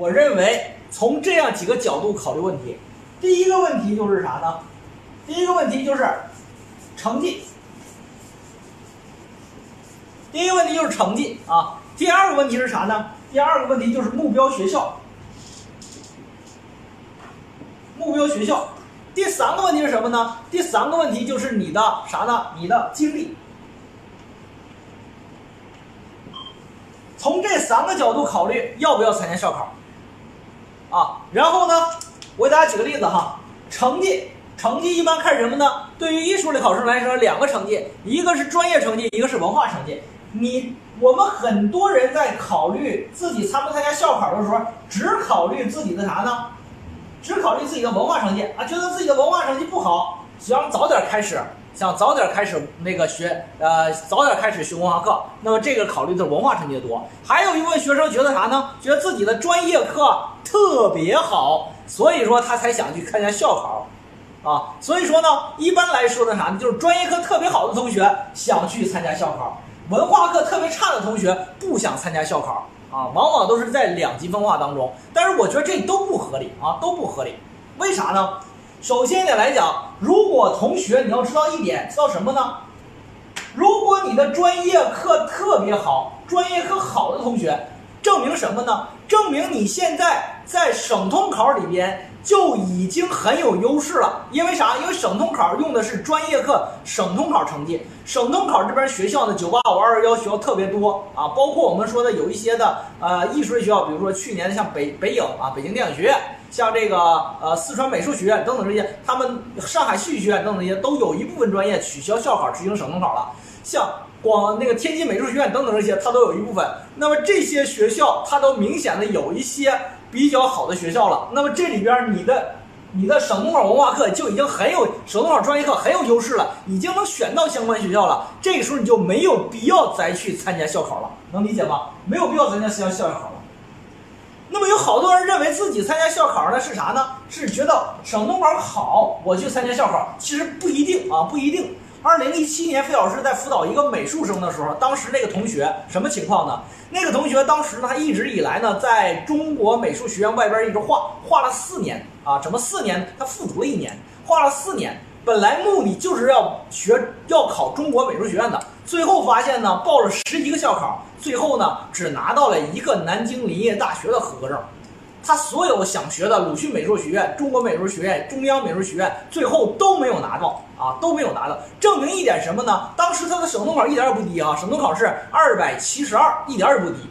我认为从这样几个角度考虑问题。第一个问题就是啥呢？第一个问题就是成绩。第一个问题就是成绩啊。第二个问题是啥呢？第二个问题就是目标学校。目标学校。第三个问题是什么呢？第三个问题就是你的啥呢？你的经历。从这三个角度考虑，要不要参加校考？然后呢，我给大家举个例子哈，成绩，成绩一般看什么呢？对于艺术类考生来说，两个成绩，一个是专业成绩，一个是文化成绩。你我们很多人在考虑自己参不参加校考的时候，只考虑自己的啥呢？只考虑自己的文化成绩啊，觉得自己的文化成绩不好，想早点开始。想早点开始那个学，呃，早点开始学文化课，那么这个考虑的文化成绩多。还有一部分学生觉得啥呢？觉得自己的专业课特别好，所以说他才想去参加校考，啊，所以说呢，一般来说的啥呢？就是专业课特别好的同学想去参加校考，文化课特别差的同学不想参加校考，啊，往往都是在两极分化当中。但是我觉得这都不合理啊，都不合理。为啥呢？首先一点来讲，如果同学你要知道一点，知道什么呢？如果你的专业课特别好，专业课好的同学，证明什么呢？证明你现在在省通考里边就已经很有优势了。因为啥？因为省通考用的是专业课省通考成绩，省通考这边学校呢，九八五二二幺学校特别多啊，包括我们说的有一些的呃艺术类学校，比如说去年的像北北影啊，北京电影学院。像这个呃四川美术学院等等这些，他们上海戏剧学院等等这些都有一部分专业取消校考，执行省通考了。像广那个天津美术学院等等这些，它都有一部分。那么这些学校，它都明显的有一些比较好的学校了。那么这里边你的你的省通考文化课就已经很有省通考专业课很有优势了，已经能选到相关学校了。这个时候你就没有必要再去参加校考了，能理解吗？没有必要参加校校考了。那么有好多人认为自己参加校考呢是啥呢？是觉得省通考好，我去参加校考。其实不一定啊，不一定。二零一七年，费老师在辅导一个美术生的时候，当时那个同学什么情况呢？那个同学当时呢，他一直以来呢，在中国美术学院外边一直画画了四年啊，怎么四年？他复读了一年，画了四年。本来目的就是要学要考中国美术学院的，最后发现呢，报了十一个校考，最后呢，只拿到了一个南京林业大学的合格证。他所有想学的鲁迅美术学院、中国美术学院、中央美术学院，最后都没有拿到啊，都没有拿到。证明一点什么呢？当时他的省统考一点也不低啊，省统考是二百七十二，一点也不低。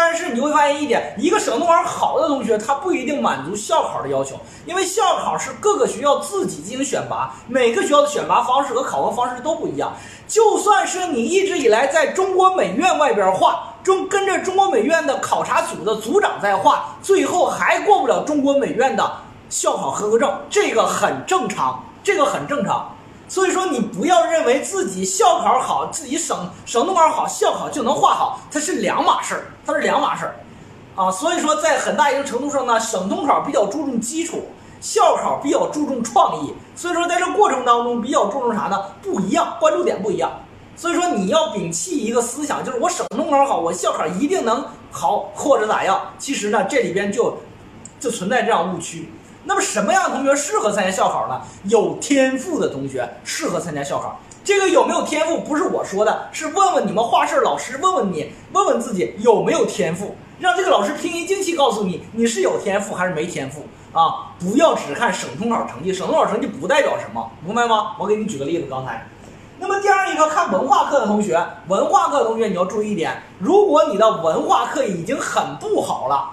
但是你会发现一点，一个省通考好的同学，他不一定满足校考的要求，因为校考是各个学校自己进行选拔，每个学校的选拔方式和考核方式都不一样。就算是你一直以来在中国美院外边画，中跟着中国美院的考察组的组长在画，最后还过不了中国美院的校考合格证，这个很正常，这个很正常。所以说，你不要认为自己校考好，自己省省统考好，校考就能画好，它是两码事儿，它是两码事儿，啊，所以说在很大一定程度上呢，省统考比较注重基础，校考比较注重创意，所以说在这过程当中比较注重啥呢？不一样，关注点不一样。所以说你要摒弃一个思想，就是我省统考好，我校考一定能好或者咋样？其实呢，这里边就就存在这样误区。那么什么样的同学适合参加校考呢？有天赋的同学适合参加校考。这个有没有天赋不是我说的，是问问你们画室老师，问问你，问问自己有没有天赋，让这个老师平心静气告诉你你是有天赋还是没天赋啊！不要只看省通考成绩，省通考成绩不代表什么，明白吗？我给你举个例子，刚才。那么第二一个看文化课的同学，文化课同学你要注意一点，如果你的文化课已经很不好了。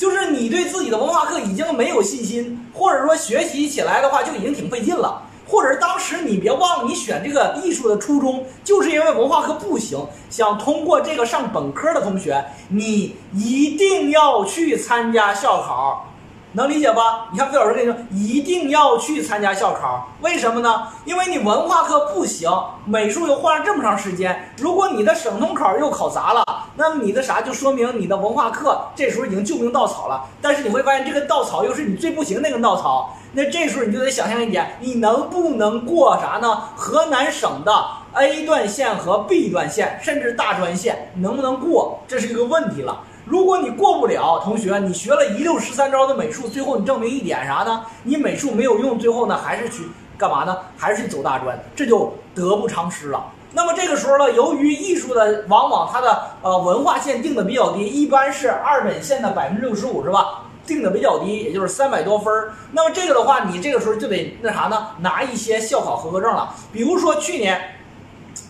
就是你对自己的文化课已经没有信心，或者说学习起来的话就已经挺费劲了，或者是当时你别忘了你选这个艺术的初衷，就是因为文化课不行，想通过这个上本科的同学，你一定要去参加校考。能理解吧？你看费老师跟你说，一定要去参加校考，为什么呢？因为你文化课不行，美术又花了这么长时间，如果你的省通考又考砸了，那么你的啥就说明你的文化课这时候已经救命稻草了。但是你会发现，这根稻草又是你最不行那根稻草，那这时候你就得想象一点，你能不能过啥呢？河南省的 A 段线和 B 段线，甚至大专线，能不能过？这是一个问题了。如果你过不了，同学，你学了一六十三招的美术，最后你证明一点啥呢？你美术没有用，最后呢还是去干嘛呢？还是去走大专，这就得不偿失了。那么这个时候呢，由于艺术的往往它的呃文化线定的比较低，一般是二本线的百分之六十五是吧？定的比较低，也就是三百多分儿。那么这个的话，你这个时候就得那啥呢？拿一些校考合格证了。比如说去年，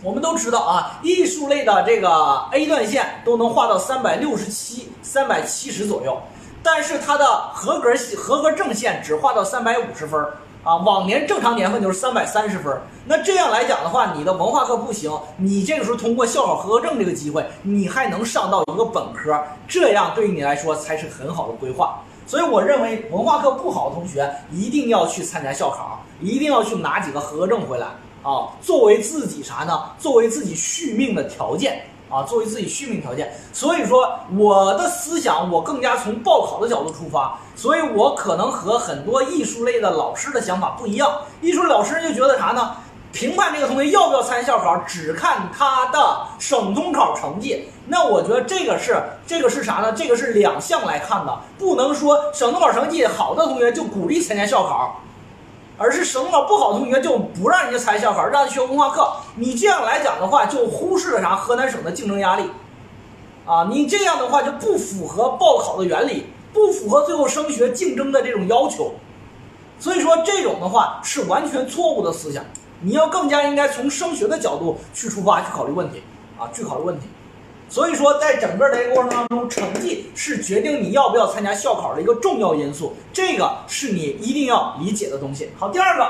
我们都知道啊，艺术类的这个 A 段线都能画到三百六十七、三百七十左右，但是它的合格合格正线只画到三百五十分。啊，往年正常年份就是三百三十分。那这样来讲的话，你的文化课不行，你这个时候通过校考合格证这个机会，你还能上到一个本科，这样对于你来说才是很好的规划。所以我认为文化课不好的同学一定要去参加校考，一定要去拿几个合格证回来啊，作为自己啥呢？作为自己续命的条件。啊，作为自己续命条件，所以说我的思想我更加从报考的角度出发，所以我可能和很多艺术类的老师的想法不一样。艺术老师就觉得啥呢？评判这个同学要不要参加校考，只看他的省中考成绩。那我觉得这个是这个是啥呢？这个是两项来看的，不能说省中考成绩好的同学就鼓励参加校考。而是省考不好的同学就不让人家参校考，让学文化课。你这样来讲的话，就忽视了啥？河南省的竞争压力，啊，你这样的话就不符合报考的原理，不符合最后升学竞争的这种要求。所以说，这种的话是完全错误的思想。你要更加应该从升学的角度去出发，去考虑问题，啊，去考虑问题。所以说，在整个的一个过程当中，成绩是决定你要不要参加校考的一个重要因素，这个是你一定要理解的东西。好，第二个。